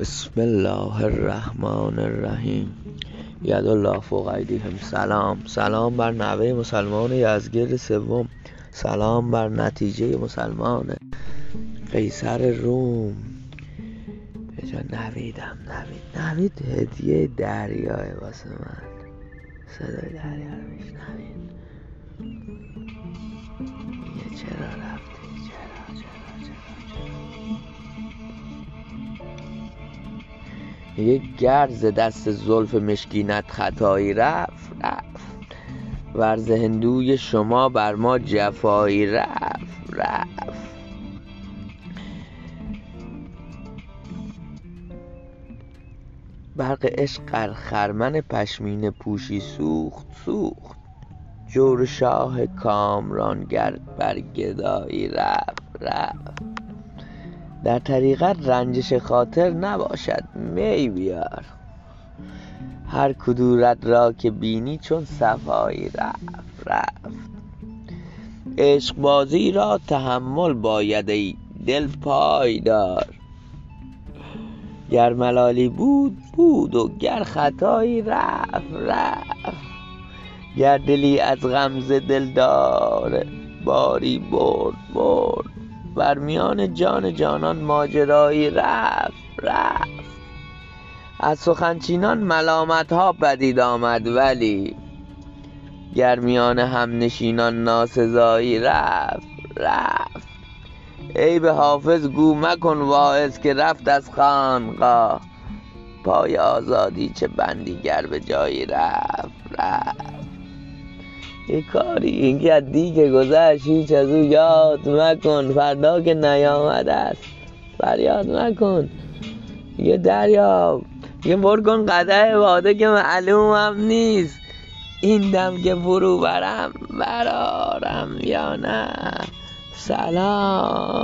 بسم الله الرحمن الرحیم. ید الله فوق ایدیهم سلام. سلام بر نوه مسلمان یزگرد سوم. سلام بر نتیجه مسلمان قیصر روم. به جا نویدم نوید. نوید هدیه دریاه واسه من. صدای دریا رو میشنوید. میگه چرا رفتی؟ چرا؟ چرا؟ میگه گر ز دست زلف مشکینت خطایی رفت رفت. ور ز هندوی شما بر ما جفایی رفت رفت. برق عشق خرمن پشمینه پوشی سوخت سوخت. جور شاه کامران گر بر گدایی رفت رفت. در طریقت رنجش خاطر نباشد می بیار. هر کدورت را که بینی چون صفایی رفت رفت. عشقبازی را تحمل باید ای دل پای دار گر ملالی بود بود و گر خطایی رفت رفت. گر دلی از غمزه دلدار باری برد برد. ور میان جان جانان ماجرایی رفت رفت. از سخن چینان ملامت ها پدید آمد ولی گر میان همنشینان ناسزایی رفت رفت. عیب حافظ گو مکن واعظ که رفت از خانقاه. پای آزادی چه بندی گر به جایی رفت رفت. یه کاری اینکه از دیگ گذشت هیچ از او یاد مکن فردا که نیامده است. فریاد مکن. یه دریاب یه پر کن قدح باده که معلومم نیست. این دم که فرو برم برارم یا نه. سلام.